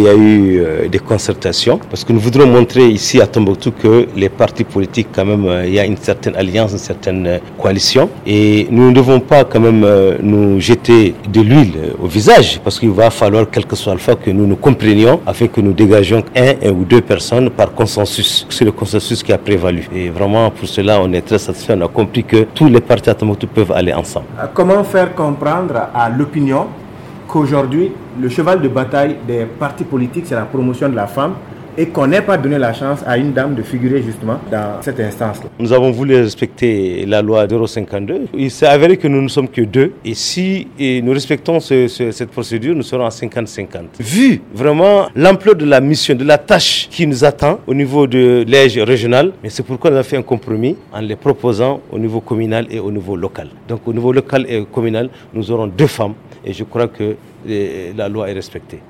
Il y a eu euh, des concertations parce que nous voudrons montrer ici à Tombouctou que les partis politiques, quand même, euh, il y a une certaine alliance, une certaine euh, coalition. Et nous ne devons pas quand même nous jeter de l'huile au visage parce qu'il va falloir, quel que soit le fait, que nous nous comprenions afin que nous dégagions un, ou deux personnes par consensus. C'est le consensus qui a prévalu. Et vraiment, pour cela, on est très satisfait. On a compris que tous les partis à Tombouctou peuvent aller ensemble. Comment faire comprendre à l'opinion qu'aujourd'hui, le cheval de bataille des partis politiques, c'est la promotion de la femme et qu'on n'ait pas donné la chance à une dame de figurer justement dans cette instance. -là. Nous avons voulu respecter la loi 052. Il s'est avéré que nous ne sommes que deux. Et si nous respectons cette procédure, nous serons à 50-50. Vu vraiment l'ampleur de la mission, de la tâche qui nous attend au niveau de l'âge régional, mais c'est pourquoi nous avons fait un compromis en les proposant au niveau communal et au niveau local. Donc au niveau local et communal, nous aurons deux femmes et je crois que la loi est respectée.